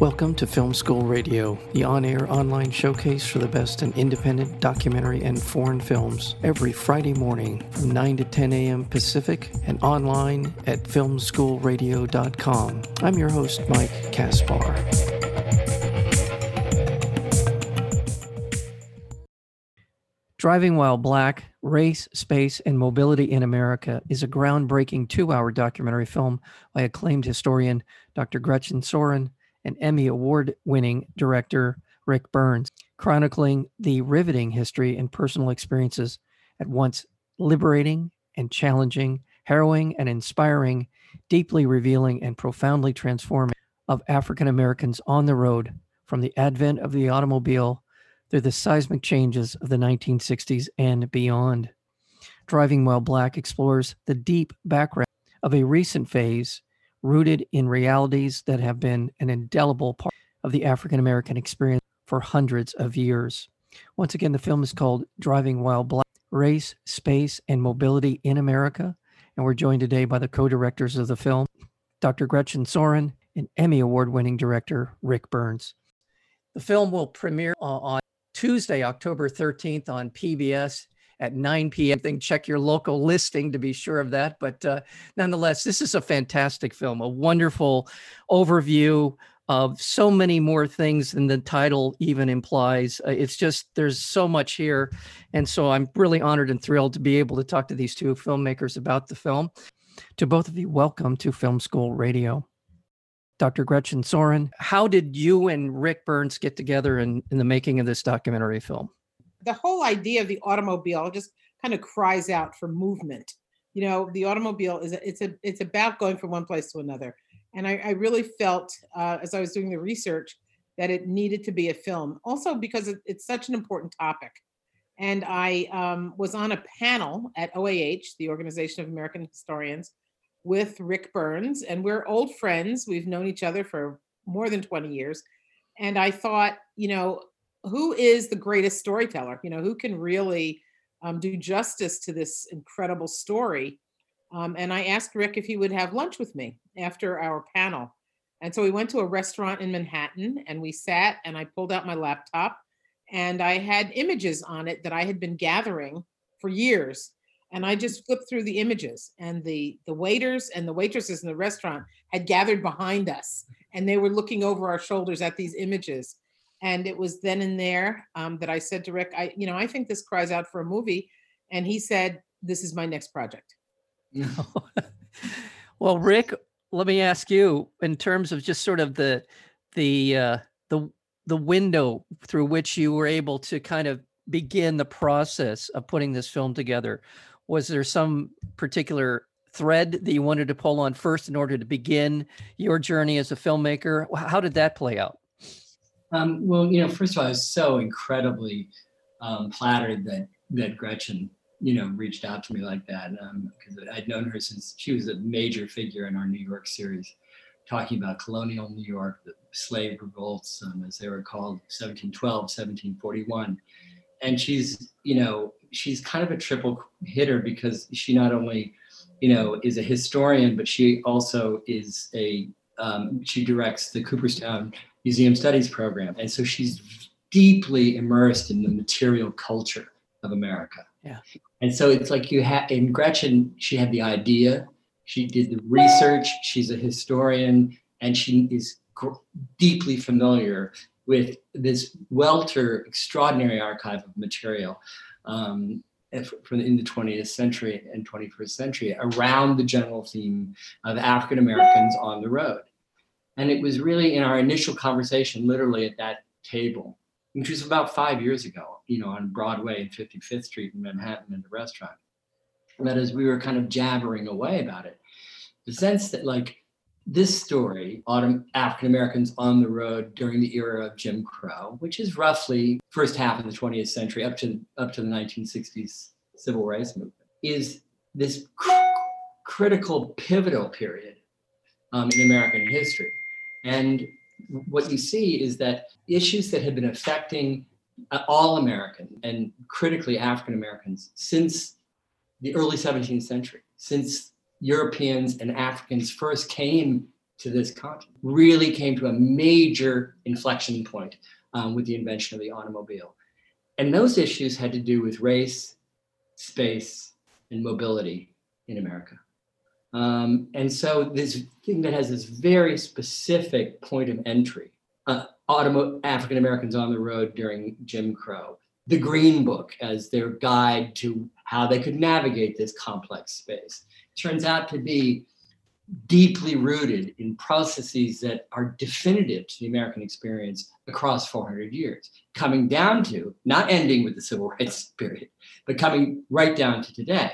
Welcome to Film School Radio, the on air online showcase for the best in independent documentary and foreign films, every Friday morning from 9 to 10 a.m. Pacific and online at filmschoolradio.com. I'm your host, Mike Kaspar. Driving While Black Race, Space, and Mobility in America is a groundbreaking two hour documentary film by acclaimed historian Dr. Gretchen Sorin and Emmy Award winning director Ric Burns, chronicling the riveting history and personal experiences at once liberating and challenging, harrowing and inspiring, deeply revealing and profoundly transforming of African Americans on the road from the advent of the automobile through the seismic changes of the 1960s and beyond. Driving While Black explores the deep background of a recent phase rooted in realities that have been an indelible part of the African American experience for hundreds of years. Once again, the film is called Driving While Black Race, Space, and Mobility in America. And we're joined today by the co directors of the film, Dr. Gretchen Sorin and Emmy Award winning director Ric Burns. The film will premiere on Tuesday, October 13th on PBS at 9 p.m. Thing check your local listing to be sure of that. But uh, nonetheless, this is a fantastic film, a wonderful overview of so many more things than the title even implies. Uh, it's just there's so much here, and so I'm really honored and thrilled to be able to talk to these two filmmakers about the film. To both of you, welcome to Film School Radio. Dr. Gretchen Sorin, how did you and Ric Burns get together in, in the making of this documentary film? The whole idea of the automobile just kind of cries out for movement. You know, the automobile is it's a it's about going from one place to another, and I, I really felt uh, as I was doing the research that it needed to be a film. Also because it, it's such an important topic, and I um, was on a panel at OAH, the Organization of American Historians, with Ric Burns, and we're old friends. We've known each other for more than 20 years. And I thought, you know, who is the greatest storyteller? You know, who can really um, do justice to this incredible story? Um, and I asked Ric if he would have lunch with me after our panel. And so we went to a restaurant in Manhattan and we sat and I pulled out my laptop and I had images on it that I had been gathering for years. And I just flipped through the images and the the waiters and the waitresses in the restaurant had gathered behind us and they were looking over our shoulders at these images. And it was then and there um, that I said to Ric, I, you know, I think this cries out for a movie. And he said, This is my next project. well, Ric, let me ask you in terms of just sort of the the uh, the the window through which you were able to kind of begin the process of putting this film together. Was there some particular thread that you wanted to pull on first in order to begin your journey as a filmmaker? How did that play out? Um, well, you know, first of all, I was so incredibly um, flattered that that Gretchen, you know, reached out to me like that because um, I'd known her since she was a major figure in our New York series, talking about colonial New York, the slave revolts, um, as they were called, 1712, 1741, and she's, you know, she's kind of a triple hitter because she not only, you know, is a historian, but she also is a um, she directs the Cooperstown museum studies program. And so she's deeply immersed in the material culture of America. Yeah. And so it's like you had in Gretchen, she had the idea, she did the research, she's a historian, and she is gr- deeply familiar with this welter, extraordinary archive of material um, from in the 20th century and 21st century around the general theme of African Americans on the road. And it was really in our initial conversation, literally at that table, which was about five years ago, you know, on Broadway and 55th Street in Manhattan in the restaurant. That as we were kind of jabbering away about it, the sense that like this story, African Americans on the road during the era of Jim Crow, which is roughly first half of the 20th century up to up to the 1960s civil rights movement, is this cr- critical pivotal period um, in American history. And what you see is that issues that have been affecting uh, all American and critically African Americans since the early 17th century, since Europeans and Africans first came to this continent really came to a major inflection point um, with the invention of the automobile. And those issues had to do with race, space, and mobility in America. Um, and so this thing that has this very specific point of entry, uh, automo- African Americans on the road during Jim Crow, the Green Book as their guide to how they could navigate this complex space, turns out to be deeply rooted in processes that are definitive to the American experience across 400 years, coming down to, not ending with the civil rights period, but coming right down to today.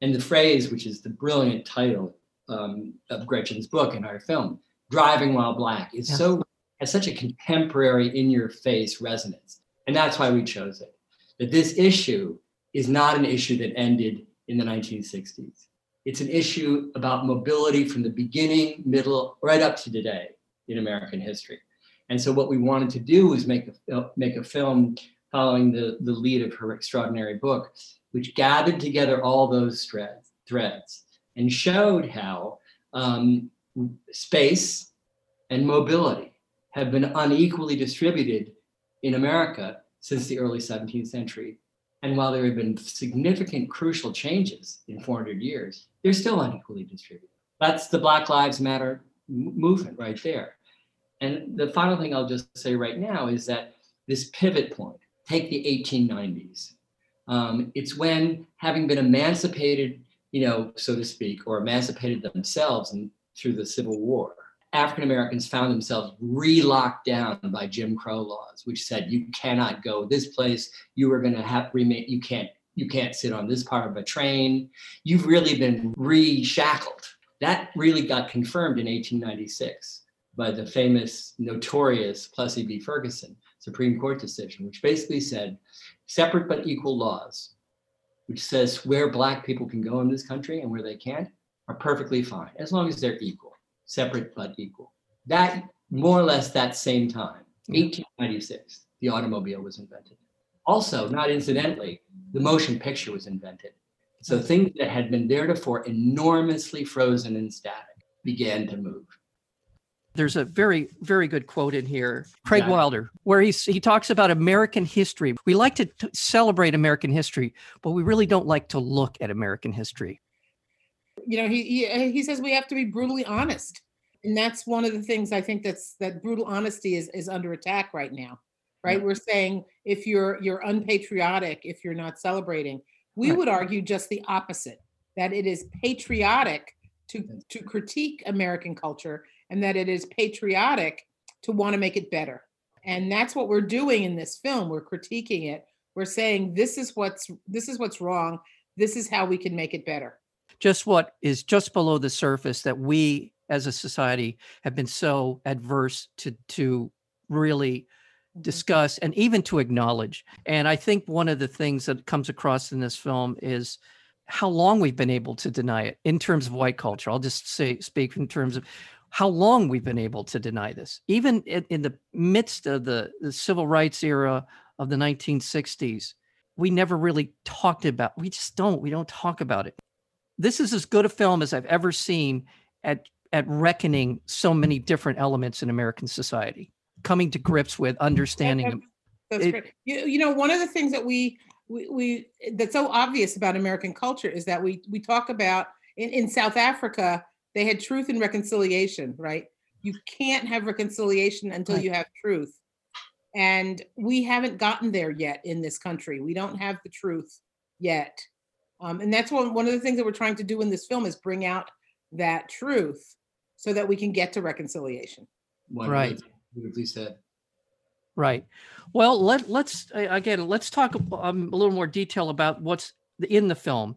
And the phrase, which is the brilliant title um, of Gretchen's book and our film, Driving While Black, is yeah. so has such a contemporary, in your face resonance. And that's why we chose it. That this issue is not an issue that ended in the 1960s. It's an issue about mobility from the beginning, middle, right up to today in American history. And so what we wanted to do was make a, make a film following the, the lead of her extraordinary book, which gathered together all those threads, threads and showed how um, space and mobility have been unequally distributed in America since the early 17th century and while there have been significant crucial changes in 400 years, they're still unequally distributed. That's the Black Lives Matter movement right there. And the final thing I'll just say right now is that this pivot point, take the 1890s. Um, it's when, having been emancipated, you know, so to speak, or emancipated themselves through the Civil War, African Americans found themselves re-locked down by Jim Crow laws, which said you cannot go this place. You are going to have remain. You can't. You can't sit on this part of a train. You've really been re-shackled. That really got confirmed in 1896 by the famous, notorious Plessy v. Ferguson Supreme Court decision, which basically said separate but equal laws, which says where Black people can go in this country and where they can't, are perfectly fine as long as they're equal separate but equal. That more or less that same time, 1896, the automobile was invented. Also, not incidentally, the motion picture was invented. So things that had been theretofore enormously frozen and static began to move. There's a very, very good quote in here, Craig yeah. Wilder, where he's, he talks about American history. We like to t- celebrate American history, but we really don't like to look at American history you know, he, he he says we have to be brutally honest, and that's one of the things I think that's that brutal honesty is is under attack right now. Right? Yeah. We're saying if you're you're unpatriotic, if you're not celebrating, we right. would argue just the opposite. That it is patriotic to to critique American culture, and that it is patriotic to want to make it better. And that's what we're doing in this film. We're critiquing it. We're saying this is what's this is what's wrong. This is how we can make it better just what is just below the surface that we as a society have been so adverse to to really mm-hmm. discuss and even to acknowledge. And I think one of the things that comes across in this film is how long we've been able to deny it in terms of white culture. I'll just say speak in terms of how long we've been able to deny this. Even in, in the midst of the, the civil rights era of the 1960s, we never really talked about we just don't we don't talk about it this is as good a film as I've ever seen at at reckoning so many different elements in American society, coming to grips with understanding them. That's it, great. You, you know, one of the things that we, we we that's so obvious about American culture is that we we talk about in, in South Africa they had truth and reconciliation, right? You can't have reconciliation until right. you have truth. And we haven't gotten there yet in this country. We don't have the truth yet. Um, and that's one, one of the things that we're trying to do in this film is bring out that truth so that we can get to reconciliation. right. Beautifully said. Right. Well, let let's again let's talk um, a little more detail about what's in the film,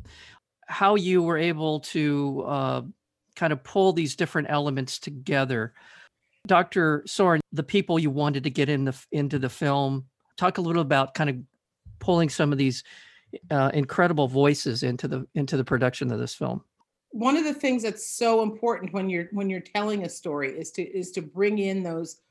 how you were able to uh, kind of pull these different elements together. Dr. Sorin, the people you wanted to get in the into the film, talk a little about kind of pulling some of these uh, incredible voices into the into the production of this film one of the things that's so important when you're when you're telling a story is to is to bring in those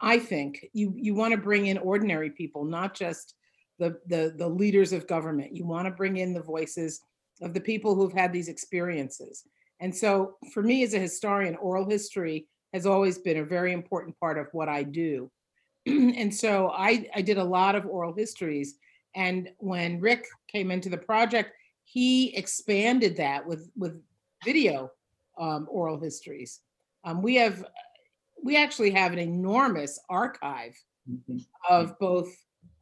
i think you you want to bring in ordinary people not just the the the leaders of government you want to bring in the voices of the people who've had these experiences And so for me as a historian, oral history has always been a very important part of what I do. and so I, I did a lot of oral histories. And when Ric came into the project, he expanded that with, with video um, oral histories. Um, we have, we actually have an enormous archive of both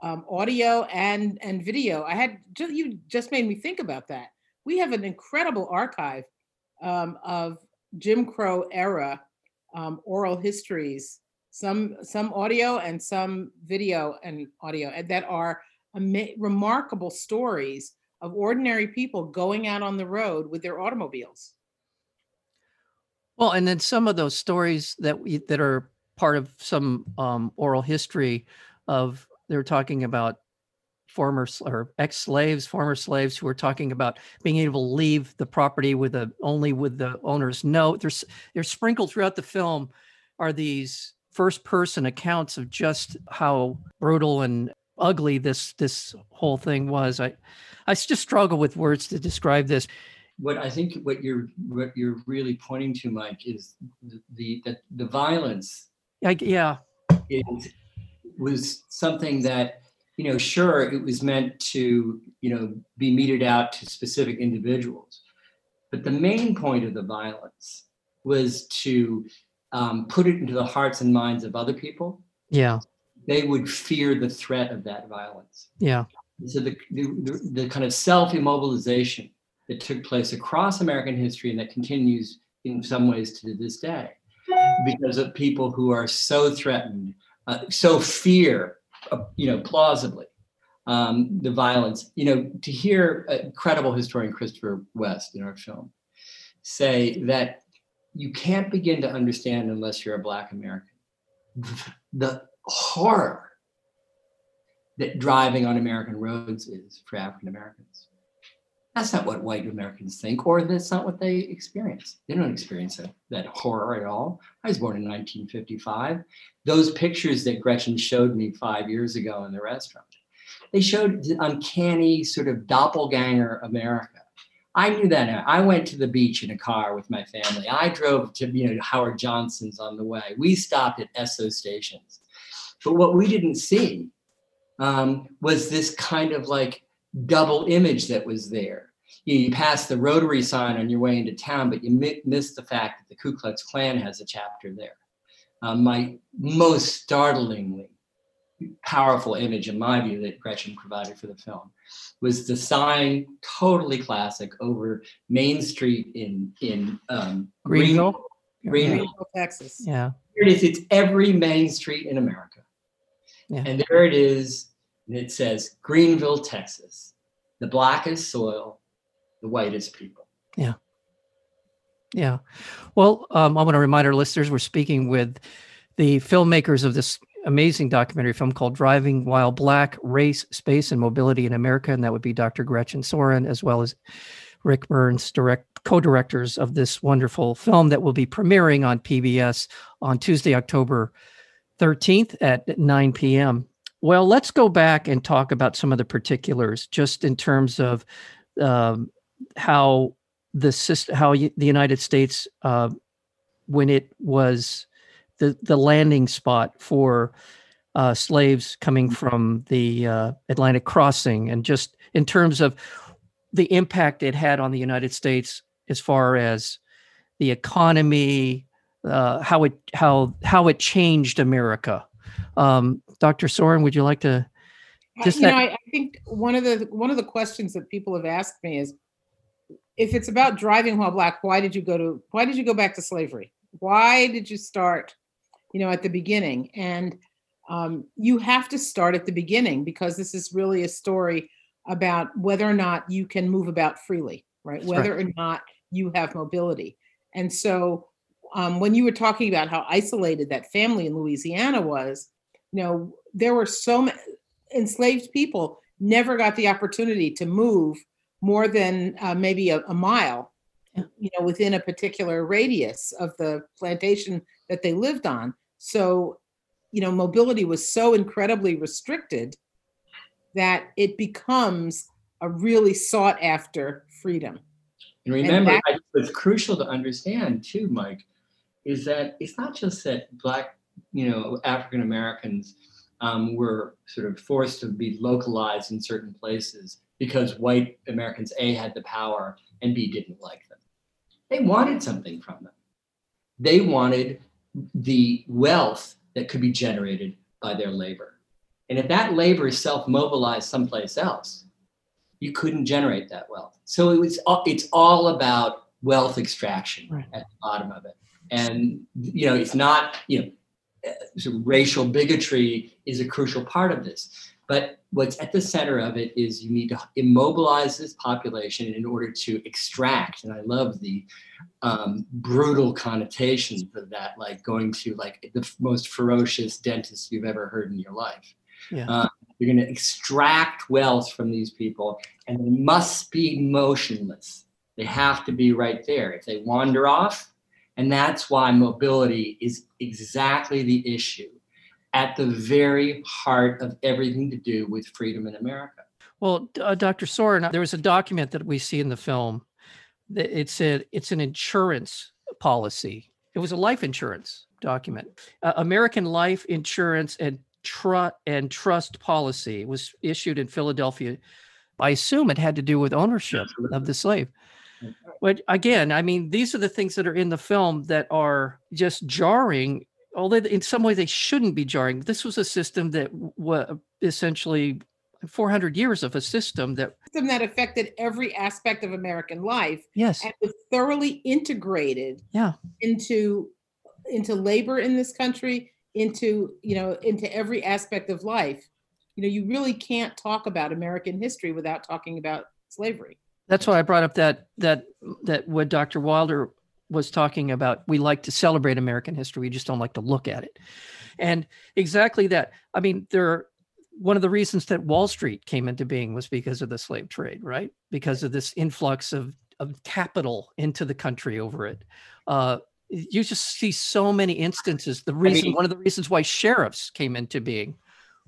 um, audio and and video. I had you just made me think about that. We have an incredible archive um, of Jim Crow era um, oral histories, some some audio and some video and audio that are ama- remarkable stories of ordinary people going out on the road with their automobiles. Well, and then some of those stories that we that are part of some um, oral history of they're talking about former or ex-slaves, former slaves who are talking about being able to leave the property with a only with the owner's note. There's they're sprinkled throughout the film are these first person accounts of just how brutal and ugly this this whole thing was. I I just struggle with words to describe this. what I think what you're what you're really pointing to, Mike, is the the the, the violence I, yeah, is was something that you know sure it was meant to you know be meted out to specific individuals. But the main point of the violence was to um, put it into the hearts and minds of other people. Yeah, they would fear the threat of that violence. Yeah, so the, the, the, kind of self-immobilization that took place across American history and that continues in some ways to this day because of people who are so threatened, uh, so fear, uh, you know, plausibly um, the violence. You know, to hear credible historian Christopher West in our film say that you can't begin to understand unless you're a Black American the horror that driving on American roads is for African Americans. That's not what white Americans think, or that's not what they experience. They don't experience that, that horror at all. I was born in 1955. Those pictures that Gretchen showed me five years ago in the restaurant, they showed the uncanny sort of doppelganger America. I knew that. I went to the beach in a car with my family. I drove to you know Howard Johnson's on the way. We stopped at Esso stations. But what we didn't see um, was this kind of like double image that was there. You, you pass the Rotary sign on your way into town, but you mi- miss the fact that the Ku Klux Klan has a chapter there. Um, my most startlingly powerful image, in my view, that Gretchen provided for the film was the sign, totally classic, over Main Street in in um, Greenville? Greenville. Greenville, Texas. yeah, Here it is. It's every main street in America. Yeah. And there it is. And it says Greenville, Texas, the blackest soil, the whitest people. Yeah. Yeah. Well, um, I want to remind our listeners we're speaking with the filmmakers of this amazing documentary film called Driving While Black Race, Space, and Mobility in America. And that would be Dr. Gretchen Sorin, as well as Ric Burns, direct co directors of this wonderful film that will be premiering on PBS on Tuesday, October 13th at 9 p.m. Well, let's go back and talk about some of the particulars, just in terms of um, how the system, how the United States, uh, when it was the the landing spot for uh, slaves coming from the uh, Atlantic crossing, and just in terms of the impact it had on the United States as far as the economy, uh, how it how how it changed America. Um, Dr. Sorin, would you like to? Just you know, that- I, I think one of the one of the questions that people have asked me is, if it's about driving while black, why did you go to why did you go back to slavery? Why did you start, you know, at the beginning? And um, you have to start at the beginning because this is really a story about whether or not you can move about freely, right? That's Whether or not you have mobility. And so um, when you were talking about how isolated that family in Louisiana was, you know, there were so many enslaved people never got the opportunity to move more than uh, maybe a, a mile, Yeah. you know, within a particular radius of the plantation that they lived on. So, you know, mobility was so incredibly restricted that it becomes a really sought after freedom. And remember, that- what's crucial to understand too, Mike, is that it's not just that Black, you know, African Americans um, were sort of forced to be localized in certain places because white Americans, A, had the power and B, didn't like them. They wanted something from them. They wanted the wealth that could be generated by their labor. And if that labor is self-mobilized someplace else, you couldn't generate that wealth. So it was all, it's all about wealth extraction Right. at the bottom of it. And you know, it's not, you know, uh, racial bigotry is a crucial part of this. But what's at the center of it is you need to immobilize this population in order to extract. And I love the um, brutal connotations of that, like going to like the most ferocious dentist you've ever heard in your life. Yeah. Uh, you're going to extract wealth from these people, and they must be motionless. They have to be right there. If they wander off, and that's why mobility is exactly the issue at the very heart of everything to do with freedom in America. Well, uh, Dr. Sorin, there was a document that we see in the film that it said it's an insurance policy. It was a life insurance document. Uh, American Life Insurance and Trust and Trust Policy was issued in Philadelphia. I assume it had to do with ownership of the slave. But again, I mean, these are the things that are in the film that are just jarring. Although in some way they shouldn't be jarring. This was a system that was essentially 400 years of a system that System that affected every aspect of American life yes and was thoroughly integrated Yeah. into into labor in this country, into you know, into every aspect of life. You know, you really can't talk about American history without talking about slavery. that's why i brought up that that that what dr wilder was talking about we like to celebrate american history we just don't like to look at it. And exactly that i mean there are, one of the reasons that wall street came into being was because of the slave trade right? Because of this influx of of capital into the country over it. Uh you just see so many instances the reason mean- one of the reasons why sheriffs came into being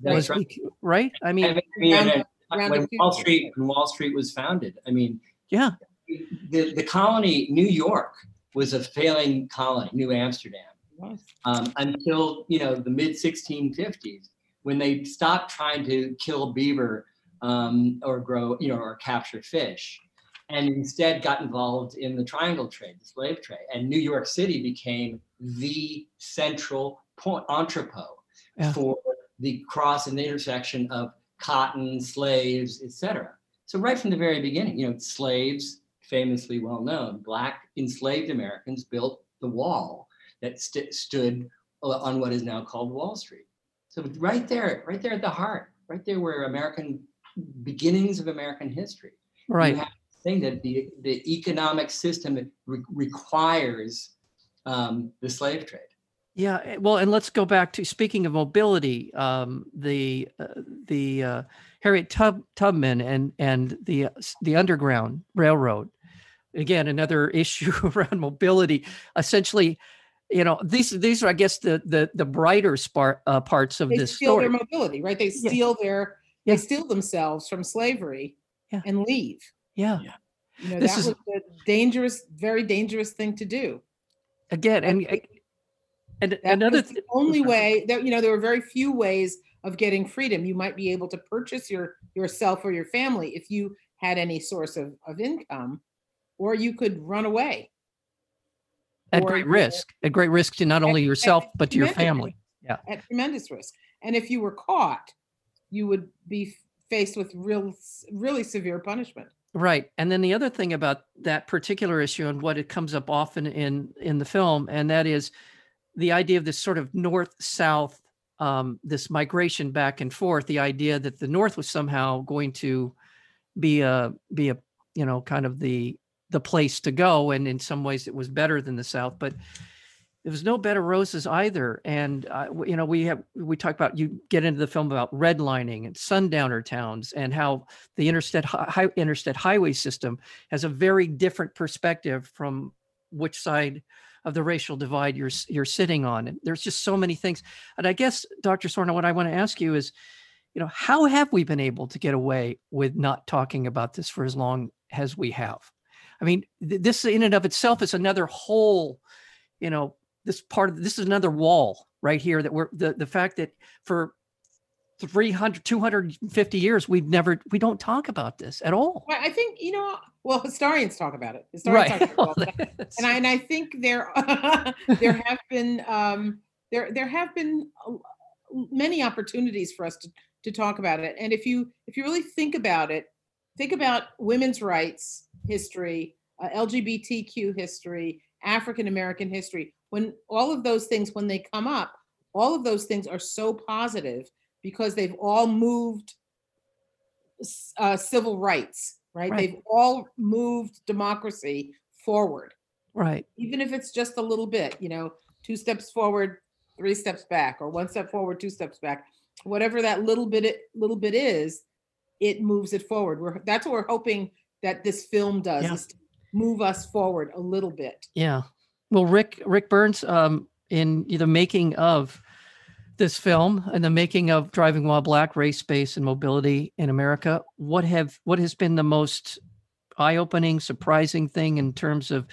was right. right? I mean I mean, I Round round when Wall. Street when Wall Street was founded, I mean, yeah. the, the colony, New York, was a failing colony, New Amsterdam, um, until you know the mid 1650s, when they stopped trying to kill beaver um, or grow, you know, or capture fish, and instead got involved in the triangle trade, the slave trade, and New York City became the central point entrepot Yeah. for the cross and the intersection of cotton, slaves, etc. So right from the very beginning, you know, slaves, famously well known, black enslaved Americans built the wall that st- stood on what is now called Wall Street. So right there, right there at the heart, right there where American beginnings of American history. right You have to think that the, the economic system re- requires um, the slave trade. Yeah, eh, well, and let's go back to speaking of mobility. Um, the uh, the uh, Harriet Tub, Tubman and and the uh, the Underground Railroad. Again, another issue around mobility. Essentially, you know, these these are, I guess, the the the brighter spar, uh, parts of They this steal story. their mobility, right? They Yeah. steal their Yeah. they steal themselves from slavery Yeah. and leave. yeah, You know, This that is- was a dangerous, very dangerous thing to do. again, and That's- and That another the th- only way that you know there were very few ways of getting freedom. You might be able to purchase your yourself or your family if you had any source of, of income, or you could run away. at great risk, at great risk to not only at yourself but to your family. at tremendous risk. And if you were caught, you would be faced with real, really severe punishment. Right. And then the other thing about that particular issue and what it comes up often in in the film, and that is the idea of this sort of north south, um, this migration back and forth. The idea that the north was somehow going to be a be a you know kind of the the place to go, and in some ways it was better than the south, but there was no bed of roses either. And uh, you know we have we talk about you get into the film about redlining and sundowner towns and how the interstate interstate highway system has a very different perspective from which side of the racial divide you're you're sitting on. And there's just so many things. And I guess, Dr. Sorin, what I want to ask you is, you know, how have we been able to get away with not talking about this for as long as we have? I mean, th- this in and of itself is another whole, you know, this part of this is another wall right here that we're the, the fact that for 300 250 years we've never we don't talk about this at all Well, I think you know. Well, historians talk about it. Historians right talk about it. And I and I think there there have been um, there there have been many opportunities for us to to talk about it. And if you if you really think about it, think about women's rights history, uh, LGBTQ history, African American history. When all of those things when they come up, all of those things are so positive because they've all moved uh, civil rights, right? Right. They've all moved democracy forward right even if it's just a little bit, you know, two steps forward, three steps back, or one step forward, two steps back, whatever that little bit little bit is, it moves it forward. We're that's what we're hoping that this film does Yeah. is to move us forward a little bit. yeah well ric ric burns um in the making of this film and the making of driving while black race space and mobility in america what have what has been the most eye-opening surprising thing in terms of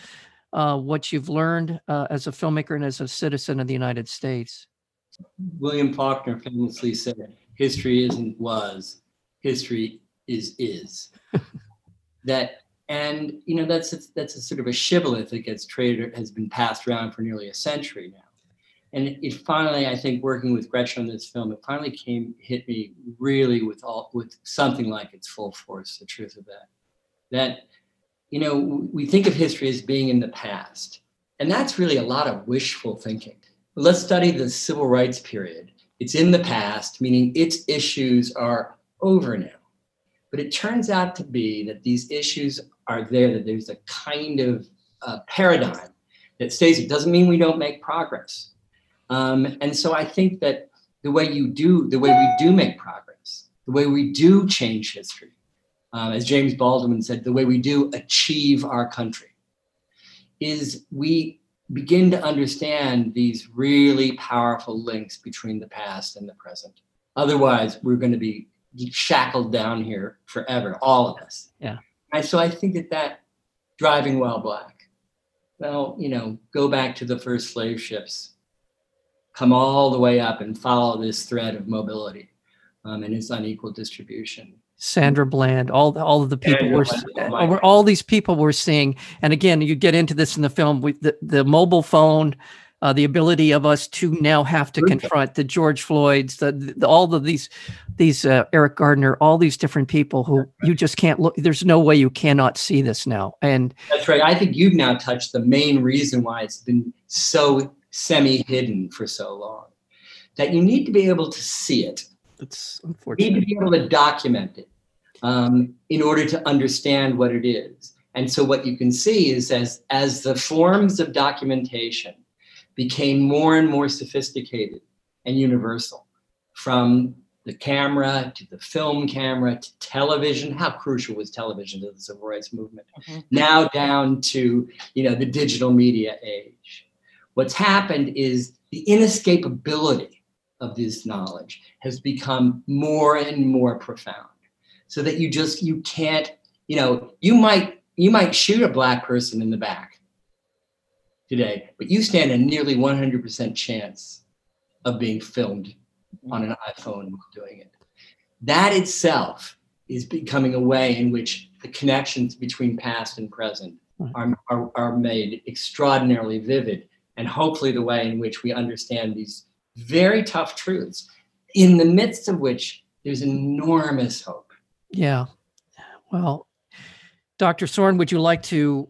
uh, what you've learned uh, as a filmmaker and as a citizen of the united states William Faulkner famously said, "History isn't was, history is is." that and you know that's a, that's a sort of a shibboleth that gets traded has been passed around for nearly a century now, and it, it finally I think working with Gretchen on this film it finally came hit me really with all with something like its full force. The truth of that that you know we think of history as being in the past, and that's really a lot of wishful thinking let's study the civil rights period. It's in the past, meaning its issues are over now. But it turns out to be that these issues are there, that there's a kind of uh, paradigm that stays. It doesn't mean we don't make progress. Um, and so I think that the way you do, the way we do make progress, the way we do change history, um, as James Baldwin said, the way we do achieve our country, is we begin to understand these really powerful links between the past and the present. Otherwise, we're going to be shackled down here forever, all of us. Yeah. And so I think that that driving while black, well, you know, go back to the first slave ships, come all the way up and follow this thread of mobility um, and its unequal distribution. Sandra Bland, all the- all of the people Sandra we're, Bland, oh my we're- God. all these people we're seeing, and again, you get into this in the film with the, the mobile phone, uh, the ability of us to now have to confront the George Floyd's, the, the all of these these uh, Eric Garner, all these different people who you just can't look. There's no way you cannot see this now, and That's right. I think you've now touched the main reason why it's been so semi hidden for so long. That you need to be able to see it, it's you need to be able to document it um, in order to understand what it is. And so, what you can see is as, as the forms of documentation became more and more sophisticated and universal, from the camera to the film camera to television, how crucial was television to the civil rights movement? Mhm. now down to you know the digital media age what's happened is the inescapability of this knowledge has become more and more profound so that you just you can't you know you might you might shoot a black person in the back today but you stand a nearly 100% chance of being filmed on an iphone while doing it that itself is becoming a way in which the connections between past and present are, are, are made extraordinarily vivid and hopefully the way in which we understand these very tough truths in the midst of which there's enormous hope Yeah. Well, Dr. Sorin, would you like to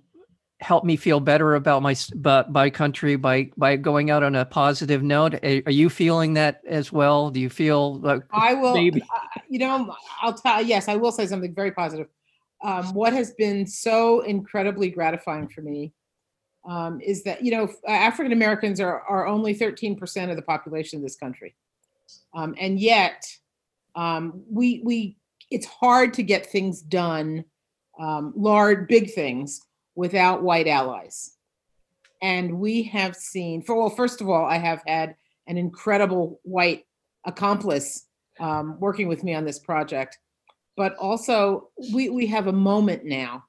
help me feel better about my about my country by by going out on a positive note? Are you feeling that as well? Do you feel like I will, Maybe. uh, you know, I'll tell, yes, I will say something very positive. Um, what has been so incredibly gratifying for me um, is that, you know, African Americans are, are only 13% of the population of this country. Um, and yet, um, we, we, it's hard to get things done, um, large, big things, without white allies. And we have seen, for well, first of all, I have had an incredible white accomplice um, working with me on this project. But also, we, we have a moment now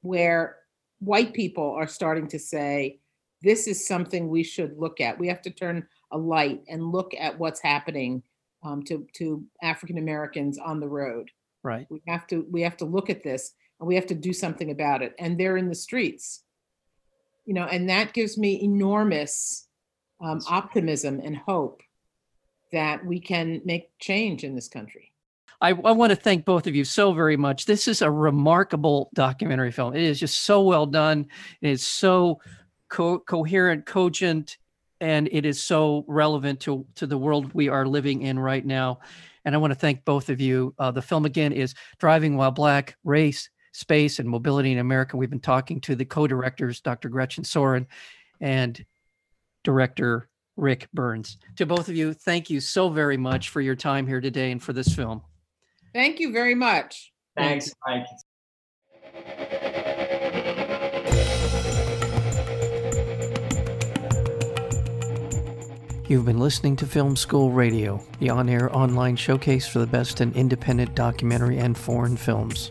where white people are starting to say, this is something we should look at. We have to turn a light and look at what's happening um, to to African Americans on the road. Right. We have to we have to look at this and we have to do something about it. And they're in the streets, you know, and that gives me enormous um, optimism and hope that we can make change in this country. I, I want to thank both of you so very much. This is a remarkable documentary film. It is just so well done. It is so co- coherent, cogent, and it is so relevant to, to the world we are living in right now. And I want to thank both of you. Uh, the film again is Driving While Black, Race, Space, and Mobility in America. We've been talking to the co-directors, Dr. Gretchen Sorin and director Ric Burns. To both of you, thank you so very much for your time here today and for this film. Thank you very much. Thanks, Mike. You've been listening to Film School Radio, the on air online showcase for the best in independent documentary and foreign films.